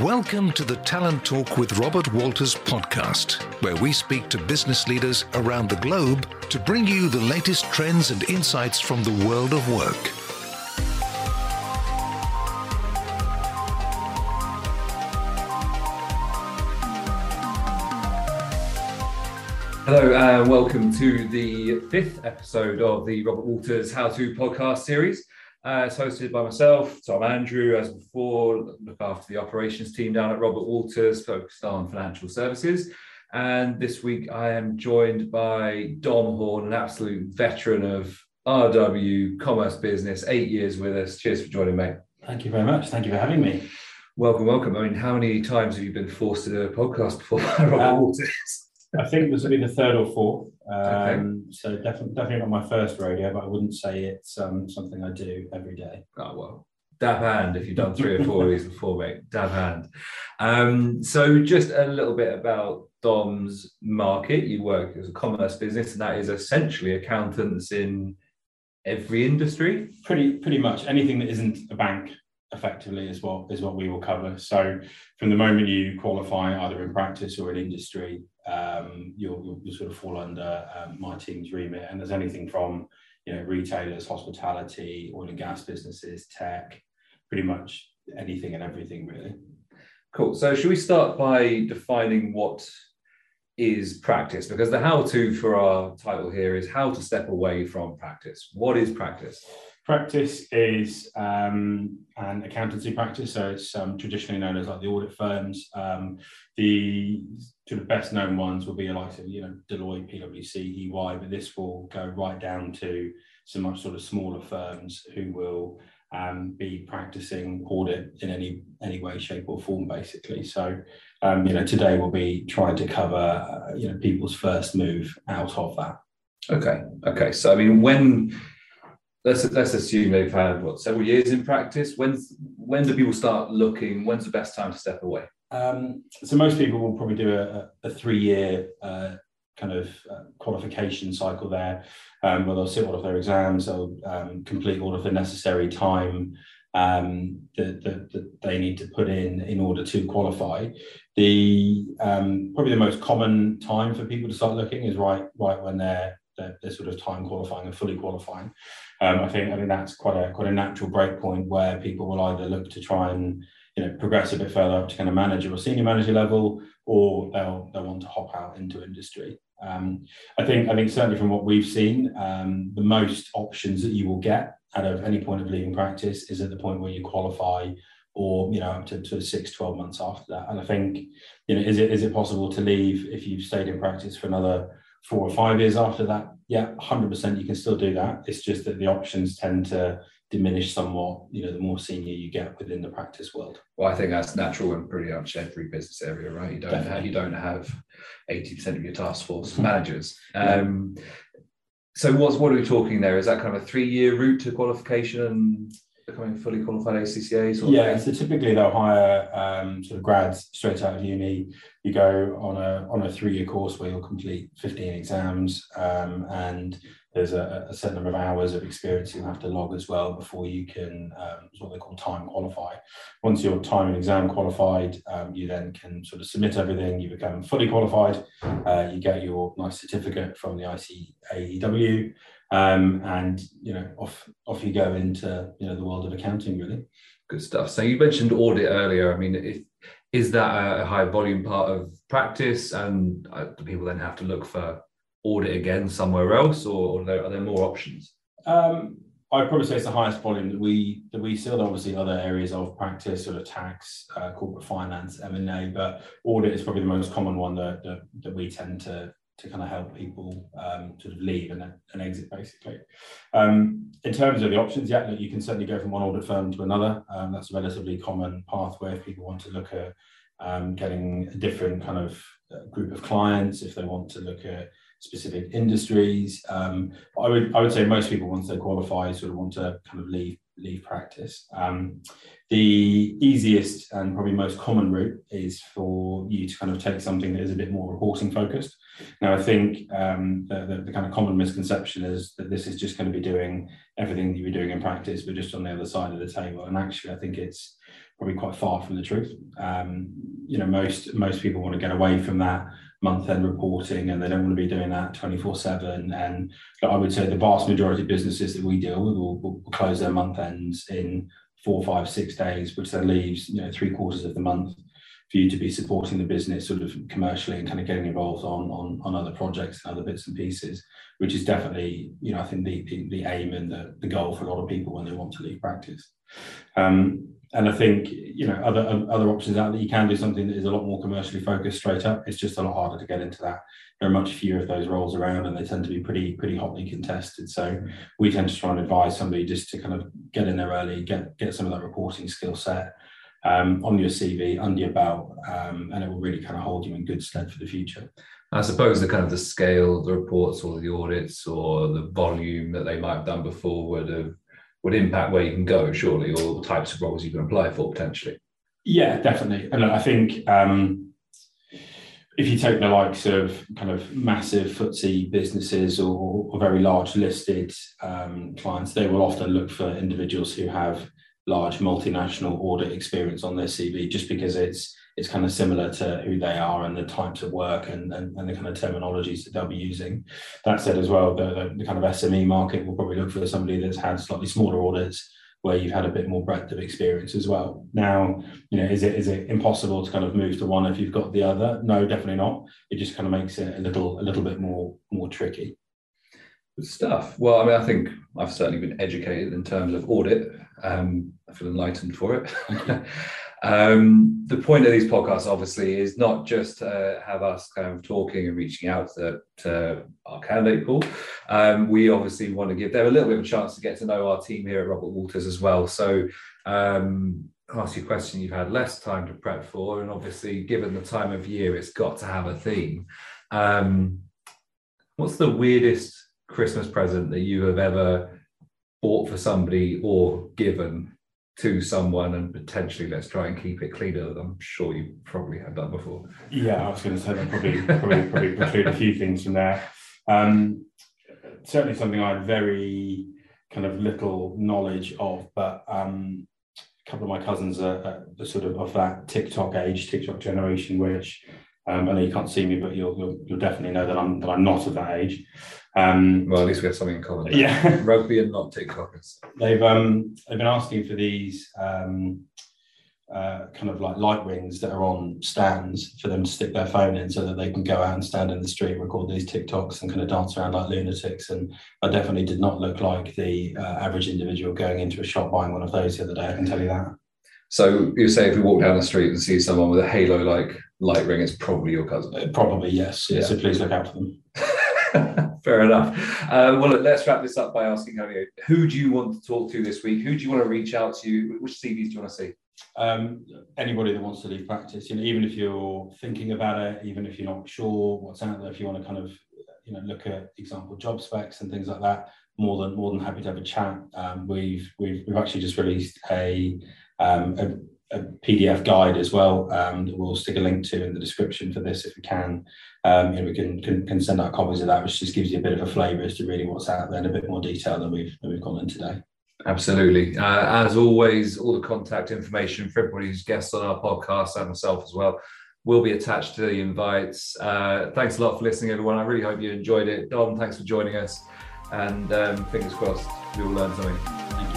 Welcome to the Talent Talk with Robert Walters podcast, where we speak to business leaders around the globe to bring you the latest trends and insights from the world of work. Hello, and welcome to the fifth episode of the Robert Walters How To podcast series. Uh, it's hosted by myself, Tom Andrew, as before, look after the operations team down at Robert Walters, focused on financial services. And this week I am joined by Dom Horn, an absolute veteran of RW commerce business, eight years with us. Cheers for joining, mate. Thank you very much. Thank you for having me. Welcome, welcome. I mean, how many times have you been forced to do a podcast before, Robert Um, Walters? I think this will be the third or fourth. Um, Okay. So definitely, definitely not my first rodeo, but I wouldn't say it's um, something I do every day. Oh well, dab hand if you've done three or four of these before, mate. Dab hand. Um, so just a little bit about Dom's market. You work as a commerce business, and that is essentially accountants in every industry. Pretty, pretty much anything that isn't a bank, effectively, is what is what we will cover. So from the moment you qualify, either in practice or in industry, um, you'll, you'll, sort of fall under um, my team's remit. And there's anything from you know retailers, hospitality, oil and gas businesses, tech, pretty much anything and everything really. Cool. So should we start by defining what is practice? Because the how-to for our title here is how to step away from practice. What is practice? Practice is um, an accountancy practice, so it's um, traditionally known as like the audit firms. Um, the sort of best known ones will be like you know Deloitte, PwC, EY, but this will go right down to some much sort of smaller firms who will um, be practicing audit in any any way, shape, or form, basically. So um, you know today we'll be trying to cover uh, you know people's first move out of that. Okay. Okay. So I mean, when let's let's assume they've had what several years in practice. When's when do people start looking? When's the best time to step away? Um, so most people will probably do a, a three-year uh, kind of uh, qualification cycle there, um, where they'll sit all of their exams, they'll um, complete all of the necessary time um, that, that, that they need to put in in order to qualify. The um, probably the most common time for people to start looking is right right when they're they're, they're sort of time qualifying and fully qualifying. Um, I think I think that's quite a quite a natural break point where people will either look to try and you know progress a bit further up to kind of manager or senior manager level, or they'll they'll want to hop out into industry. Um, I think I think certainly from what we've seen, um, the most options that you will get out of any point of leaving practice is at the point where you qualify or you know up to sort six 12 months after that and i think you know is it is it possible to leave if you've stayed in practice for another four or five years after that. Yeah 100% you can still do that. It's just that the options tend to diminish somewhat you know the more senior you get within the practice world. Well, I think that's natural in pretty much every business area, right? You don't have you don't have eighty percent of your task force managers. Um, so what's what are we talking there? Is that kind of a three year route to qualification becoming fully qualified ACCA? Sort of Yeah, so typically they'll hire um, sort of grads straight out of uni. You go on a on a three year course where you'll complete fifteen exams, um, and there's a, a certain number of hours of experience you have to log as well before you can um, what they call time qualify. Once you're time and exam qualified, um, you then can sort of submit everything. You become fully qualified. Uh, you get your nice certificate from the ICAEW, um, and you know off off you go into you know the world of accounting really. Good stuff. So you mentioned audit earlier. I mean, if, is that a high volume part of practice, and uh, do people then have to look for audit again somewhere else, or, are, there, are there more options? Um, I'd probably say it's the highest volume that we that we see. There Obviously, other areas of practice, sort of tax, uh, corporate finance, M and A, but audit is probably the most common one that that, that we tend to to kind of help people um, sort of leave and, and exit basically. Um, in terms of the options, yeah, you can certainly go from one audit firm to another. Um, that's a relatively common pathway if people want to look at um, getting a different kind of uh, group of clients, if they want to look at specific industries. Um, I would I would say most people once they qualify sort of want to kind of leave leave practice. Um, the easiest and probably most common route is for you to kind of take something that is a bit more reporting focused. Now I think um, the, the, the kind of common misconception is that this is just going to be doing everything that you're doing in practice, but just on the other side of the table. And actually, I think it's probably quite far from the truth. Um, you know, most most people want to get away from that month end reporting and they don't want to be doing that 24 7 and I would say the vast majority of businesses that we deal with will, will close their month ends in four, five, six days, which then leaves you know three quarters of the month for you to be supporting the business sort of commercially and kind of getting involved on on, on other projects and other bits and pieces, which is definitely you know I think the the, the aim and the, the goal for a lot of people when they want to leave practice. Um, and I think you know other other options out that you can do something that is a lot more commercially focused straight up. It's just a lot harder to get into that. There are much fewer of those roles around, and they tend to be pretty pretty hotly contested. So we tend to try and advise somebody just to kind of get in there early, get get some of that reporting skill set um, on your CV under your belt, um, and it will really kind of hold you in good stead for the future. I suppose the kind of the scale, the reports, or the audits, or the volume that they might have done before would have would impact where you can go, surely, or the types of roles you can apply for potentially. Yeah, definitely. And I think um, if you take the likes of kind of massive FTSE businesses or, or very large listed um, clients, they will often look for individuals who have large multinational audit experience on their CV just because it's it's kind of similar to who they are and the types of work and, and, and the kind of terminologies that they'll be using. That said, as well, the, the, kind of SME market will probably look for somebody that's had slightly smaller audits where you've had a bit more breadth of experience as well. Now, you know, is it is it impossible to kind of move to one if you've got the other? No, definitely not. It just kind of makes it a little a little bit more more tricky. Stuff. Well, I mean, I think I've certainly been educated in terms of audit. Um, I feel enlightened for it. Um, the point of these podcasts, obviously, is not just to have us kind of talking and reaching out to, to our candidate pool. Um, we obviously want to give them a little bit of a chance to get to know our team here at Robert Walters as well. So, um, ask you a question you've had less time to prep for, and obviously, given the time of year, it's got to have a theme. Um, what's the weirdest Christmas present that you have ever bought for somebody or given to someone and potentially let's try and keep it cleaner. I'm sure you probably have done before. Yeah, I was going to say that probably probably probably preclude a few things from there. Um, certainly something I had very kind of little knowledge of, but um, a couple of my cousins are, are sort of of that TikTok age, TikTok generation, which um, I know you can't see me, but you'll, you'll, you'll definitely know that I'm that I'm not of that age. Um, well, at least we have something in common. Yeah, rugby and not TikTokers. They've um they've been asking for these um uh, kind of like light rings that are on stands for them to stick their phone in so that they can go out and stand in the street, record these TikToks and kind of dance around like lunatics. And I definitely did not look like the uh, average individual going into a shop buying one of those the other day. I can tell you that. So you say if we walk down the street and see someone with a halo like light ring, it's probably your cousin. Uh, probably yes. Yeah. So please look out for them. Fair enough. Uh, well, let's wrap this up by asking you, who do you want to talk to this week? Who do you want to reach out to? Which CVs do you want to see? Um, anybody that wants to leave practice, you know, even if you're thinking about it, even if you're not sure what's out there, if you want to kind of, you know, look at example job specs and things like that, more than more than happy to have a chat. Um, we've we've we've actually just released a um, a a PDF guide as well um, that we'll stick a link to in the description for this if we can. Um, know, we can, can, can send out copies of that, which just gives you a bit of a flavour as to really what's out there in a bit more detail than we've than we've gone in today. Absolutely. Uh, as always, all the contact information for everybody who's guests on our podcast and myself as well will be attached to the invites. Uh, thanks a lot for listening, everyone. I really hope you enjoyed it. Dom, thanks for joining us. And um, fingers crossed, we will learn something.